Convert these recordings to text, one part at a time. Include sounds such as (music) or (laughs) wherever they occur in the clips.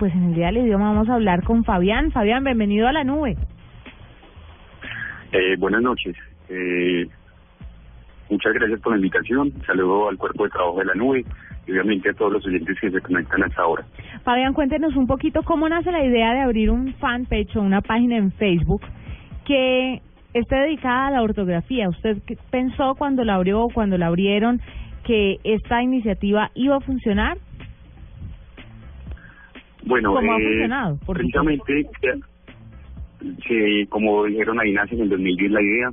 pues en el Día del Idioma vamos a hablar con Fabián. Fabián, bienvenido a la nube. Eh, buenas noches. Eh, muchas gracias por la invitación. Saludo al cuerpo de trabajo de la nube y obviamente a todos los oyentes que se conectan hasta ahora. Fabián, cuéntenos un poquito cómo nace la idea de abrir un fanpage o una página en Facebook que esté dedicada a la ortografía. ¿Usted qué pensó cuando la abrió o cuando la abrieron que esta iniciativa iba a funcionar? Bueno, ¿Cómo ha eh, funcionado? Precisamente, eh, sí, como dijeron ahí, nace en el 2010 la idea.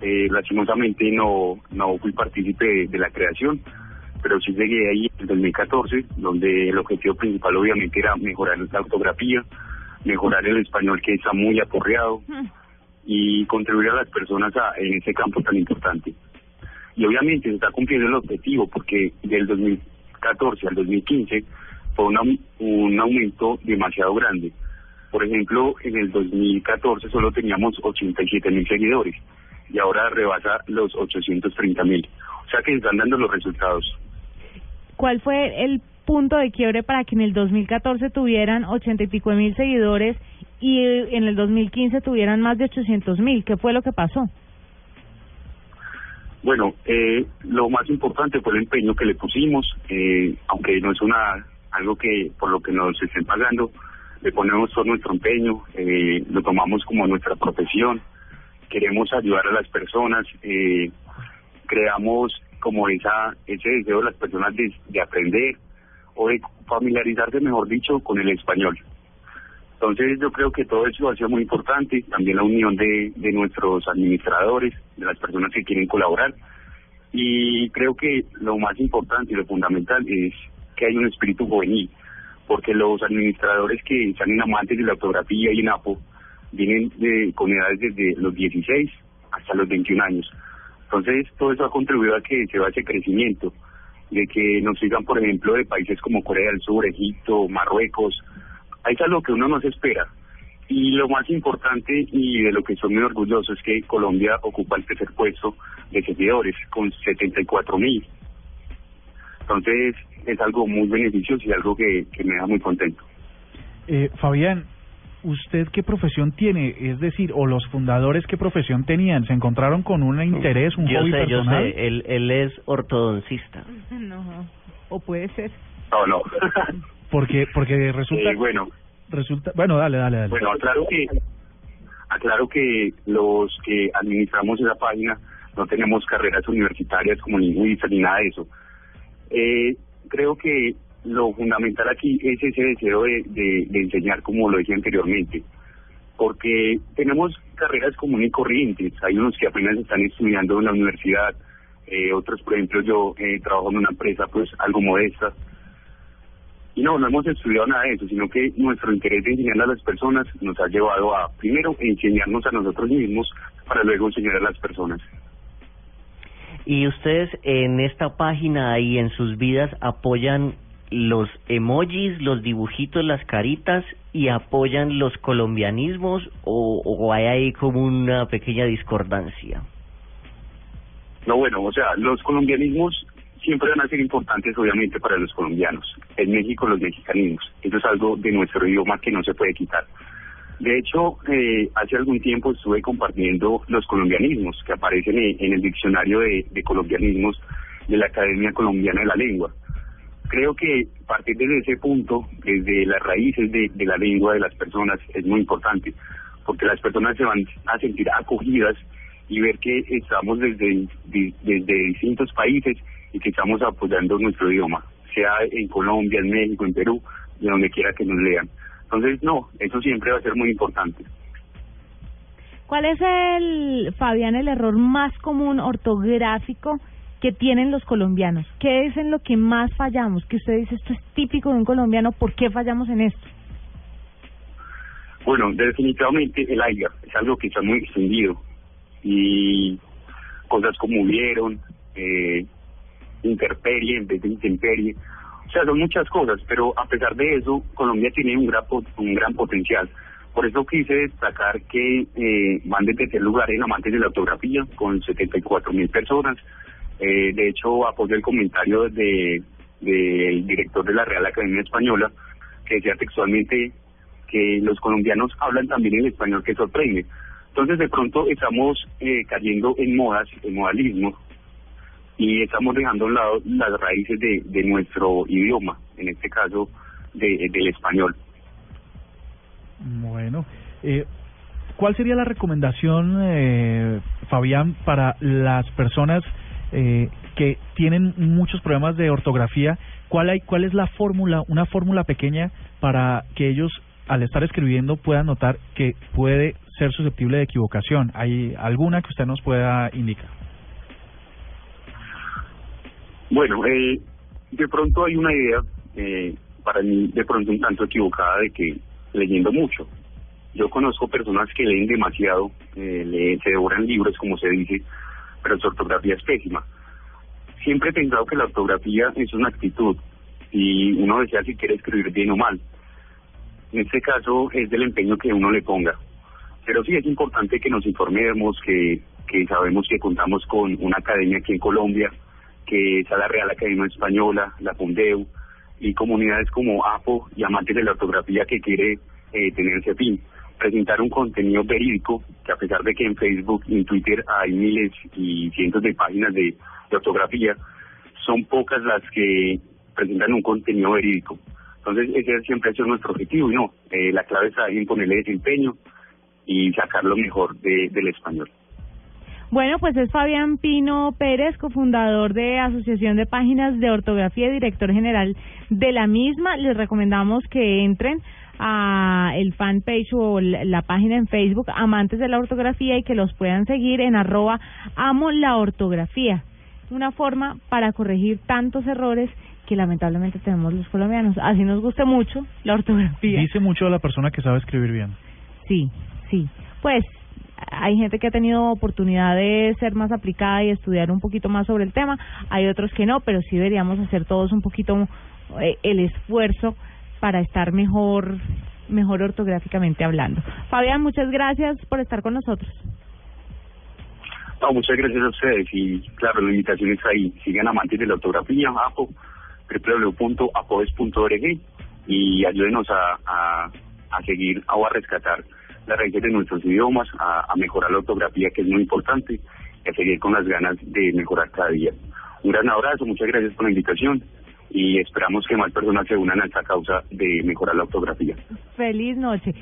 Eh, lastimosamente no, no fui partícipe de, de la creación, pero sí llegué ahí en el 2014, donde el objetivo principal obviamente era mejorar la ortografía, mejorar el español que está muy aporreado Hmm. y contribuir a las personas a, en ese campo tan importante. Y obviamente se está cumpliendo el objetivo porque del 2014 al 2015 fue un, au- un aumento demasiado grande. Por ejemplo, en el 2014 solo teníamos 87 mil seguidores y ahora rebasa los 830 mil. O sea que están dando los resultados. ¿Cuál fue el punto de quiebre para que en el 2014 tuvieran ochenta y pico de mil seguidores y en el 2015 tuvieran más de 800 mil? ¿Qué fue lo que pasó? Bueno, eh, lo más importante fue el empeño que le pusimos, eh, aunque no es una algo que por lo que nos estén pagando, le ponemos todo nuestro empeño, eh, lo tomamos como nuestra profesión, queremos ayudar a las personas, eh, creamos como esa ese deseo de las personas de, de aprender o de familiarizarse, mejor dicho, con el español. Entonces yo creo que todo eso ha sido muy importante, también la unión de, de nuestros administradores, de las personas que quieren colaborar. Y creo que lo más importante y lo fundamental es que hay un espíritu juvenil, porque los administradores que están en amantes de la ortografía y en APO vienen de, con edades desde los 16 hasta los 21 años. Entonces todo eso ha contribuido a que se vaya ese crecimiento, de que nos sigan, por ejemplo, de países como Corea del Sur, Egipto, Marruecos, ahí es algo que uno no se espera. Y lo más importante y de lo que estoy muy orgulloso es que Colombia ocupa el tercer puesto de seguidores con 74 mil. Entonces es algo muy beneficioso y algo que, que me da muy contento. Eh, Fabián, ¿usted qué profesión tiene? Es decir, o los fundadores qué profesión tenían? ¿Se encontraron con un interés, un yo hobby sé, yo personal? sé, él, él es ortodoncista. (laughs) No, o puede ser. No, no. (laughs) Porque porque resulta Eh, bueno, resulta bueno, dale, dale, dale. Bueno, aclaro que, aclaro que los que administramos esa página no tenemos carreras universitarias como lingüistas ni nada de eso. Eh, creo que lo fundamental aquí es ese deseo de, enseñar, como lo dije anteriormente, porque tenemos carreras comunes y corrientes. Hay unos que apenas están estudiando en la universidad, eh, otros, por ejemplo, yo eh, trabajo en una empresa pues algo modesta, y no, no hemos estudiado nada de eso, sino que nuestro interés de enseñar a las personas nos ha llevado a, primero, enseñarnos a nosotros mismos para luego enseñar a las personas. Y ustedes en esta página y en sus vidas apoyan los emojis, los dibujitos, las caritas y apoyan los colombianismos o, hay ahí como una pequeña discordancia. No, bueno, o sea, los colombianismos siempre van a ser importantes, obviamente, para los colombianos. En México, los mexicanismos. Eso es algo de nuestro idioma que no se puede quitar. De hecho, eh, hace algún tiempo estuve compartiendo los colombianismos que aparecen en, el diccionario de, colombianismos de la Academia Colombiana de la Lengua. Creo que partir desde ese punto, desde las raíces de, la lengua de las personas, es muy importante, porque las personas se van a sentir acogidas y ver que estamos desde, de- desde distintos países y que estamos apoyando nuestro idioma, sea en Colombia, en México, en Perú, de donde quiera que nos lean. Entonces, no, eso siempre va a ser muy importante. ¿Cuál es el, Fabián, el error más común ortográfico que tienen los colombianos? ¿Qué es en lo que más fallamos? Que usted dice, esto es típico de un colombiano, ¿por qué fallamos en esto? Bueno, definitivamente el AIGA es algo que está muy extendido y cosas como hubieron, eh, interperie en vez de intemperie, o sea, son muchas cosas, pero a pesar de eso, Colombia tiene un gran, un gran potencial. Por eso quise destacar que eh, van de tercer lugar en amantes de la ortografía, con 74 mil personas. Eh, de hecho, apoyo el comentario de del director de la Real Academia Española, que decía textualmente que los colombianos hablan también el español que sorprende. Entonces de pronto estamos eh, cayendo en modas, en modalismo, y estamos dejando a un lado las raíces de, de nuestro idioma, en este caso de, del español. Bueno, eh, ¿cuál sería la recomendación, eh, Fabián, para las personas eh, que tienen muchos problemas de ortografía? ¿Cuál, hay, ¿Cuál es la fórmula, una fórmula pequeña para que ellos al estar escribiendo puedan notar que puede ser susceptible de equivocación? ¿Hay alguna que usted nos pueda indicar? Bueno, eh, de pronto hay una idea, eh, para mí de pronto un tanto equivocada, de que leyendo mucho. Yo conozco personas que leen demasiado, eh, leen, se devoran libros, como se dice, pero su ortografía es pésima. Siempre he pensado que la ortografía es una actitud y uno desea si quiere escribir bien o mal. En este caso es del empeño que uno le ponga. Pero sí es importante que nos informemos, que, que sabemos que contamos con una academia aquí en Colombia, que es la Real Academia Española, la Fundeu, y comunidades como APO y amantes de la ortografía que quiere eh, tener ese fin. Presentar un contenido verídico, que a pesar de que en Facebook y en Twitter hay miles y cientos de páginas de, ortografía, son pocas las que presentan un contenido verídico. Entonces, ese siempre ha sido nuestro objetivo y no, eh, la clave está en ponerle desempeño y sacar lo mejor de, del español. Bueno, pues es Fabián Pino Pérez, cofundador de Asociación de Páginas de Ortografía y director general de la misma. Les recomendamos que entren a el fanpage o la página en Facebook Amantes de la Ortografía y que los puedan seguir en arroba amo la ortografía. Una forma para corregir tantos errores que lamentablemente tenemos los colombianos. Así nos guste mucho la ortografía. Dice mucho a la persona que sabe escribir bien. Sí, sí. Pues hay gente que ha tenido oportunidad de ser más aplicada y estudiar un poquito más sobre el tema, hay otros que no, pero sí deberíamos hacer todos un poquito eh, el esfuerzo para estar mejor mejor ortográficamente hablando. Fabián, muchas gracias por estar con nosotros. No, muchas gracias a ustedes y claro, la invitación está ahí. Sigan amantes de la ortografía, APO, www.apoes.org y ayúdenos a, a, a seguir o a rescatar las raíces de nuestros idiomas, a, mejorar la ortografía, que es muy importante, y a seguir con las ganas de mejorar cada día. Un gran abrazo, muchas gracias por la invitación y esperamos que más personas se unan a esta causa de mejorar la ortografía. Feliz noche.